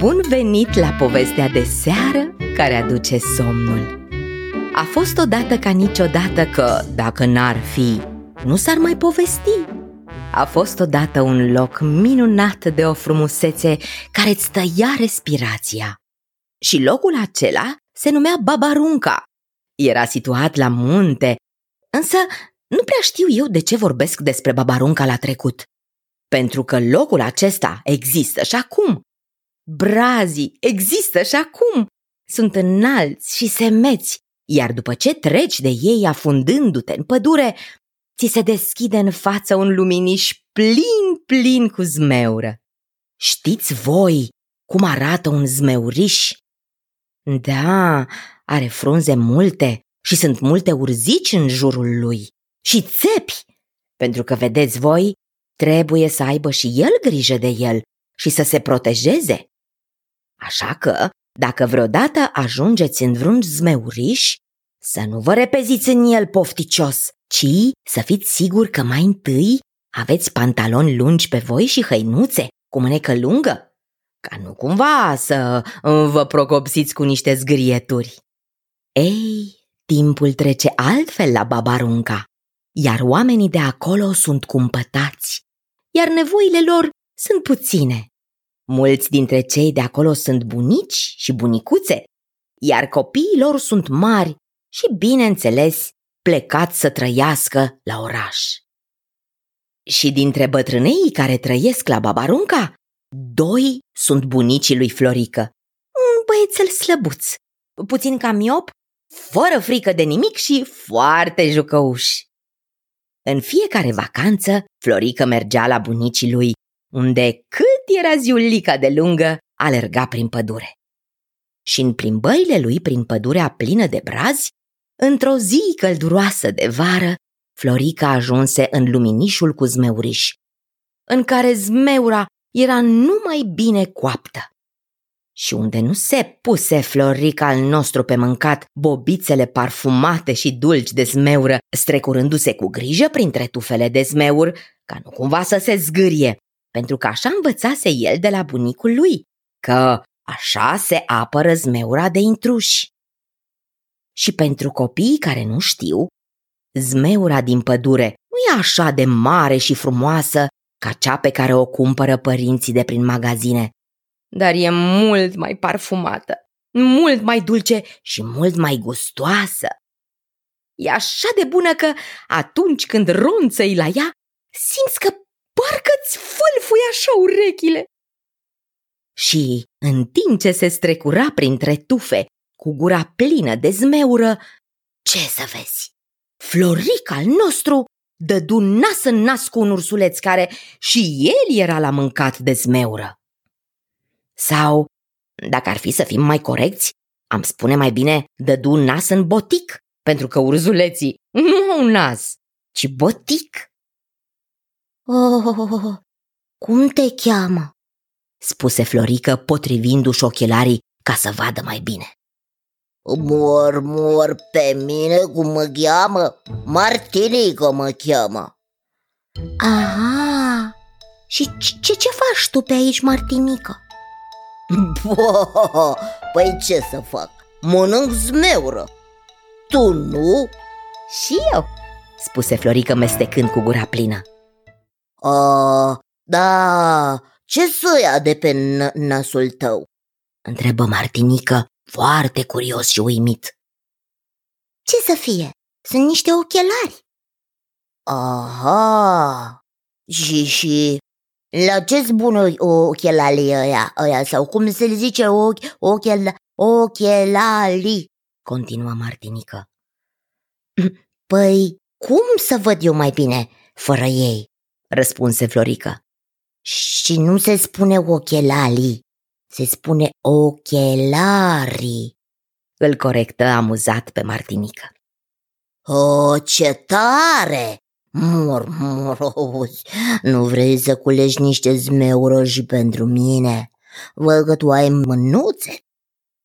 Bun venit la povestea de seară care aduce somnul. A fost odată ca niciodată că, dacă n-ar fi, nu s-ar mai povesti. A fost odată un loc minunat de o frumusețe care îți tăia respirația. Și locul acela se numea Babarunca. Era situat la munte, însă nu prea știu eu de ce vorbesc despre Babarunca la trecut. Pentru că locul acesta există și acum Brazii există și acum. Sunt înalți și semeți, iar după ce treci de ei afundându-te în pădure, ți se deschide în față un luminiș plin, plin cu zmeură. Știți voi cum arată un zmeuriș? Da, are frunze multe și sunt multe urzici în jurul lui și țepi, pentru că, vedeți voi, trebuie să aibă și el grijă de el și să se protejeze. Așa că, dacă vreodată ajungeți în vreun zmeuriș, să nu vă repeziți în el pofticios, ci să fiți siguri că mai întâi aveți pantaloni lungi pe voi și hăinuțe cu mânecă lungă, ca nu cumva să vă procopsiți cu niște zgrieturi. Ei, timpul trece altfel la Babarunca, iar oamenii de acolo sunt cumpătați, iar nevoile lor sunt puține. Mulți dintre cei de acolo sunt bunici și bunicuțe, iar copiii lor sunt mari și, bineînțeles, plecați să trăiască la oraș. Și dintre bătrâneii care trăiesc la Babarunca, doi sunt bunicii lui Florică. Un băiețel slăbuț, puțin cam miop, fără frică de nimic și foarte jucăuș. În fiecare vacanță, Florică mergea la bunicii lui unde cât era ziulica de lungă, alerga prin pădure. Și în plimbările lui prin pădurea plină de brazi, într-o zi călduroasă de vară, Florica ajunse în luminișul cu zmeuriș, în care zmeura era numai bine coaptă. Și unde nu se puse Florica al nostru pe mâncat bobițele parfumate și dulci de zmeură, strecurându-se cu grijă printre tufele de zmeur, ca nu cumva să se zgârie, pentru că așa învățase el de la bunicul lui, că așa se apără zmeura de intruși. Și pentru copiii care nu știu, zmeura din pădure nu e așa de mare și frumoasă ca cea pe care o cumpără părinții de prin magazine, dar e mult mai parfumată, mult mai dulce și mult mai gustoasă. E așa de bună că atunci când ronță-i la ea, simți că Parcă-ți fâlfui așa urechile! Și, în timp ce se strecura printre tufe, cu gura plină de zmeură, ce să vezi? Florica al nostru dădu nas în nas cu un ursuleț care și el era la mâncat de zmeură. Sau, dacă ar fi să fim mai corecți, am spune mai bine dădu nas în botic, pentru că urzuleții nu au nas, ci botic. Oh, cum te cheamă? spuse Florică potrivindu-și ochelarii ca să vadă mai bine. Mor, mor pe mine cum mă cheamă? Martinică mă cheamă. Aha, și ce, ce faci tu pe aici, Martinică? păi ce să fac? Mănânc zmeură. Tu nu? Și eu, spuse Florică mestecând cu gura plină. A, da, ce ia de pe nasul tău? Întrebă Martinică, foarte curios și uimit. Ce să fie? Sunt niște ochelari. Aha, și, și la ce spun ochelarii ăia, ăia sau cum se le zice ochi, ochel, ochelali? Continuă Martinică. Păi, cum să văd eu mai bine fără ei? răspunse Florica. Și nu se spune ochelali, se spune ochelari, îl corectă amuzat pe Martinică. O, ce tare! Mormorozi, nu vrei să culegi niște zmeurăji pentru mine? Văd că tu ai mânuțe,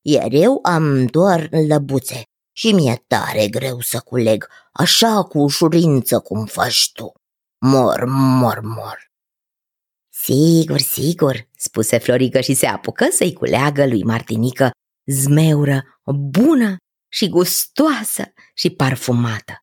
iar eu am doar lăbuțe și mi-e tare greu să culeg, așa cu ușurință cum faci tu. Mor, mor, mor. Sigur, sigur, spuse Florică și se apucă să-i culeagă lui Martinică zmeură bună și gustoasă și parfumată.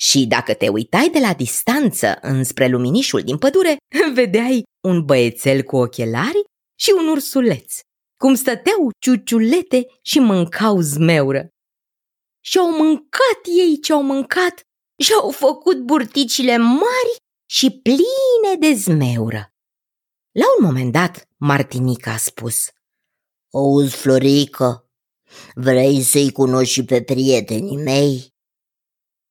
Și dacă te uitai de la distanță înspre luminișul din pădure, vedeai un băiețel cu ochelari și un ursuleț, cum stăteau ciuciulete și mâncau zmeură. Și-au mâncat ei ce-au mâncat și-au făcut burticile mari și pline de zmeură. La un moment dat, Martinica a spus Auzi, Florică, vrei să-i cunoști și pe prietenii mei?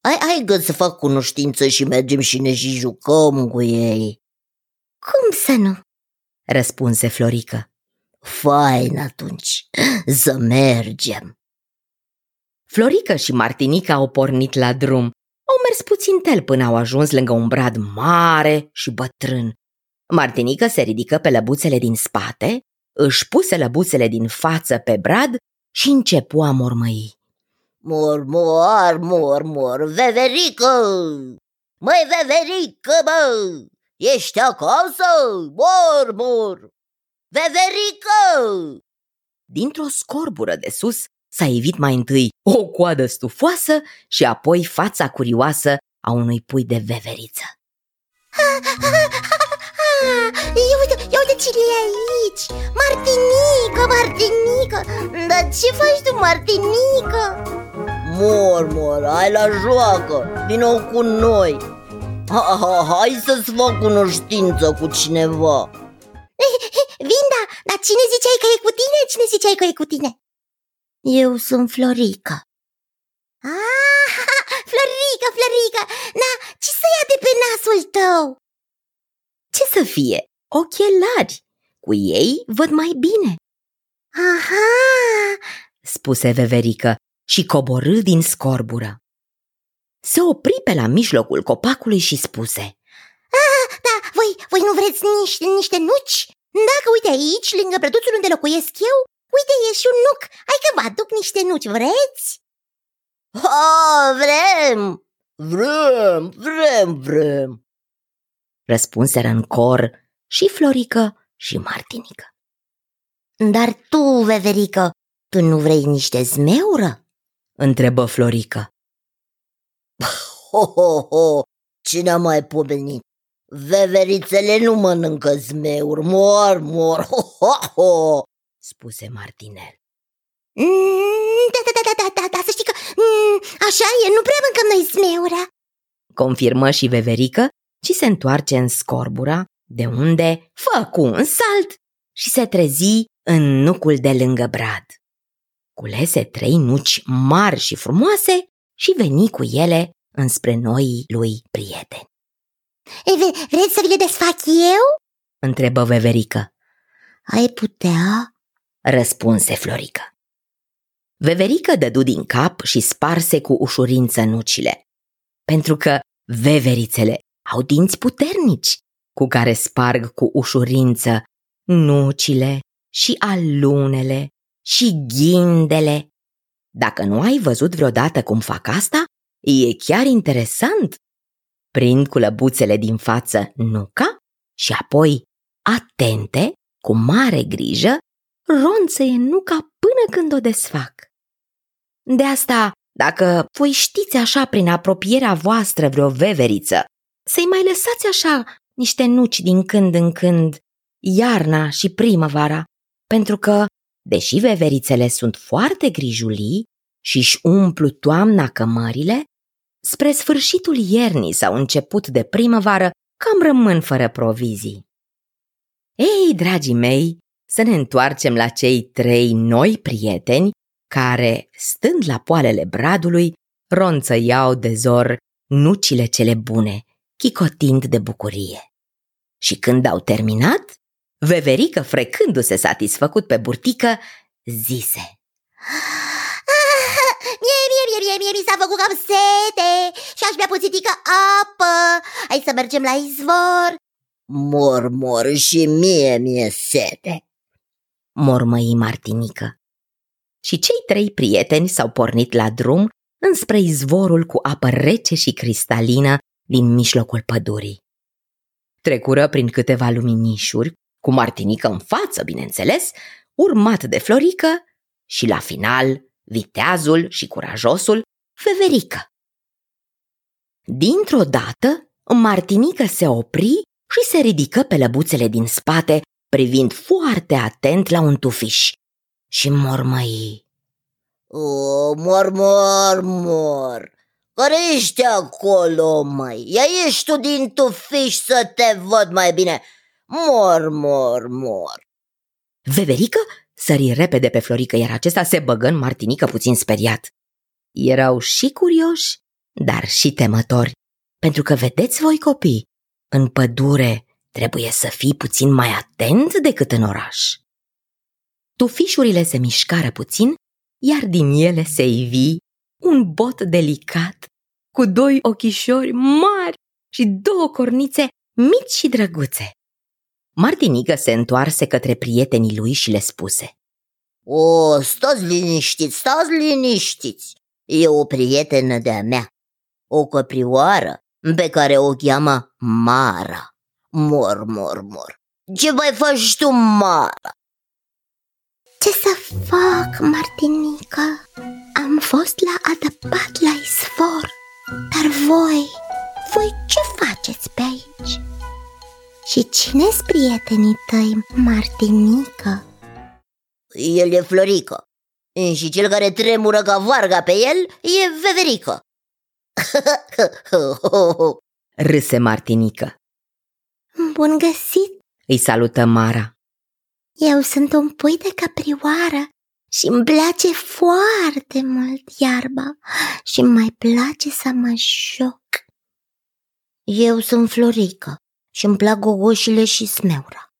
Hai, hai gă să fac cunoștință și mergem și ne și jucăm cu ei. Cum să nu? Răspunse Florică. Fain atunci, să mergem. Florică și Martinica au pornit la drum. Au mers puțin tel până au ajuns lângă un brad mare și bătrân. Martinică se ridică pe lăbuțele din spate, își puse lăbuțele din față pe brad și începu a mormăi. Mor, mor, mor, mor, veverică! Măi, veverică, bă! Ești acasă? Mor, mor! Veverică! Dintr-o scorbură de sus s-a evit mai întâi o coadă stufoasă și apoi fața curioasă a unui pui de veveriță. Ia uite, ia uite cine e aici Martinică, Martinică Dar ce faci tu, Martinică? Mor, mor, hai la joacă, vină cu noi ha, ha, Hai să-ți fac cunoștință cu cineva Vin, da, dar cine ziceai că e cu tine? Cine ziceai că e cu tine? Eu sunt Florica Ah, Florica, Florica, na, ce să ia de pe nasul tău? Ce să fie? Ochelari! Cu ei văd mai bine. Aha! spuse Veverică și coborâ din scorbură. Se opri pe la mijlocul copacului și spuse ah, Da, voi, voi nu vreți niște, niște nuci? Dacă uite aici, lângă brăduțul unde locuiesc eu, uite e și un nuc, hai că vă aduc niște nuci, vreți? Ha, vrem! Vrem, vrem, vrem! Răspunseră în cor și Florică și Martinică. Dar tu, Veverică, tu nu vrei niște zmeură? Întrebă Florică. Ho, ho, ho, cine a mai pomenit? Veverițele nu mănâncă zmeur, mor, mor, ho, ho, ho, spuse Martinel. Mm, da, da, da, da, da, da, da, să știi că mm, așa e, nu prea mâncăm noi zmeura Confirmă și Veverică ci se întoarce în scorbura, de unde făcu un salt și se trezi în nucul de lângă brad. Culese trei nuci mari și frumoase și veni cu ele înspre noi lui prieteni. E, vreți să vi le desfac eu? întrebă Veverică. Ai putea? Răspunse Florică. Veverică dădu din cap și sparse cu ușurință nucile, pentru că veverițele au dinți puternici cu care sparg cu ușurință nucile și alunele și ghindele. Dacă nu ai văzut vreodată cum fac asta, e chiar interesant. Prind cu lăbuțele din față nuca și apoi, atente, cu mare grijă, ronțăie nuca până când o desfac. De asta, dacă voi știți așa prin apropierea voastră vreo veveriță să-i mai lăsați așa niște nuci din când în când, iarna și primăvara, pentru că, deși veverițele sunt foarte grijulii și își umplu toamna cămările, spre sfârșitul iernii sau început de primăvară cam rămân fără provizii. Ei, dragii mei, să ne întoarcem la cei trei noi prieteni care, stând la poalele bradului, ronțăiau de zor nucile cele bune chicotind de bucurie. Și când au terminat, Veverică, frecându-se satisfăcut pe burtică, zise ah, Mie, mie, mie, mie, mie mi s-a făcut cam sete și aș bea puțitică apă. Hai să mergem la izvor. Mor, mor și mie mi-e sete Mormăi Martinică Și cei trei prieteni s-au pornit la drum înspre izvorul cu apă rece și cristalină din mijlocul pădurii. Trecură prin câteva luminișuri, cu Martinică în față, bineînțeles, urmat de Florică și la final viteazul și curajosul Feverică. Dintr-o dată, Martinică se opri și se ridică pe lăbuțele din spate, privind foarte atent la un tufiș și mormăi. O, mor, mor, mor, care ești acolo, mai? Ia ești tu din tufiș să te văd mai bine. Mor, mor, mor. Veverică sări repede pe Florică, iar acesta se băgă în Martinică puțin speriat. Erau și curioși, dar și temători, pentru că vedeți voi copii, în pădure trebuie să fii puțin mai atent decât în oraș. Tufișurile se mișcară puțin, iar din ele se ivi un bot delicat, cu doi ochișori mari și două cornițe mici și drăguțe. Martinică se întoarse către prietenii lui și le spuse O, stați liniștiți, stați liniștiți E o prietenă de-a mea, o căprioară pe care o cheamă Mara Mor, mor, mor Ce mai faci tu, Mara? Ce să fac, Martinica? Am fost la adăpat la izvor Dar voi, voi ce faceți pe aici? Și cine-s prietenii tăi, Martinica? El e Florică Și cel care tremură ca varga pe el e Veverică Râse Martinică Bun găsit! Îi salută Mara Eu sunt un pui de caprioară și îmi place foarte mult iarba și mai place să mă joc. Eu sunt Florică și îmi plac gogoșile și smeura.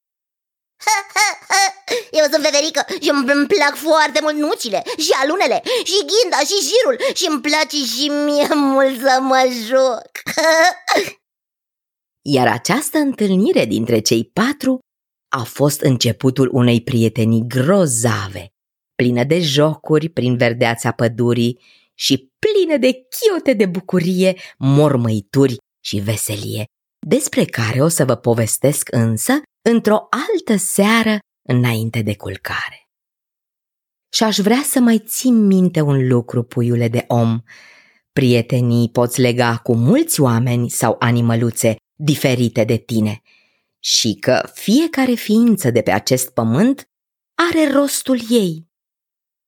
Eu sunt Federică și îmi plac foarte mult nucile și alunele și ghinda și jirul și îmi place și mie mult să mă joc. Iar această întâlnire dintre cei patru a fost începutul unei prietenii grozave, plină de jocuri prin verdeața pădurii și plină de chiote de bucurie, mormăituri și veselie, despre care o să vă povestesc însă într-o altă seară înainte de culcare. Și aș vrea să mai țin minte un lucru, puiule de om. Prietenii poți lega cu mulți oameni sau animăluțe diferite de tine și că fiecare ființă de pe acest pământ are rostul ei.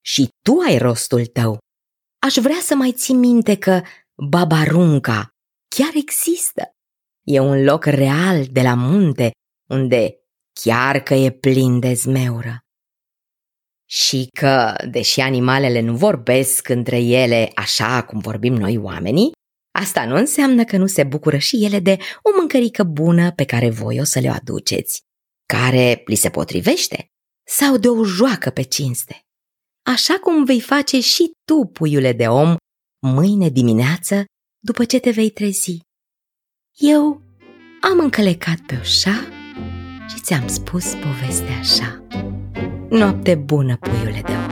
Și tu ai rostul tău. Aș vrea să mai țin minte că Babarunca chiar există. E un loc real de la munte unde chiar că e plin de zmeură. Și că, deși animalele nu vorbesc între ele așa cum vorbim noi oamenii, asta nu înseamnă că nu se bucură și ele de o mâncărică bună pe care voi o să le aduceți, care li se potrivește, sau de o joacă pe cinste. Așa cum vei face și tu, puiule de om, mâine dimineață după ce te vei trezi. Eu am încălecat pe oșa și ți-am spus povestea așa. Noapte bună, puiule de om!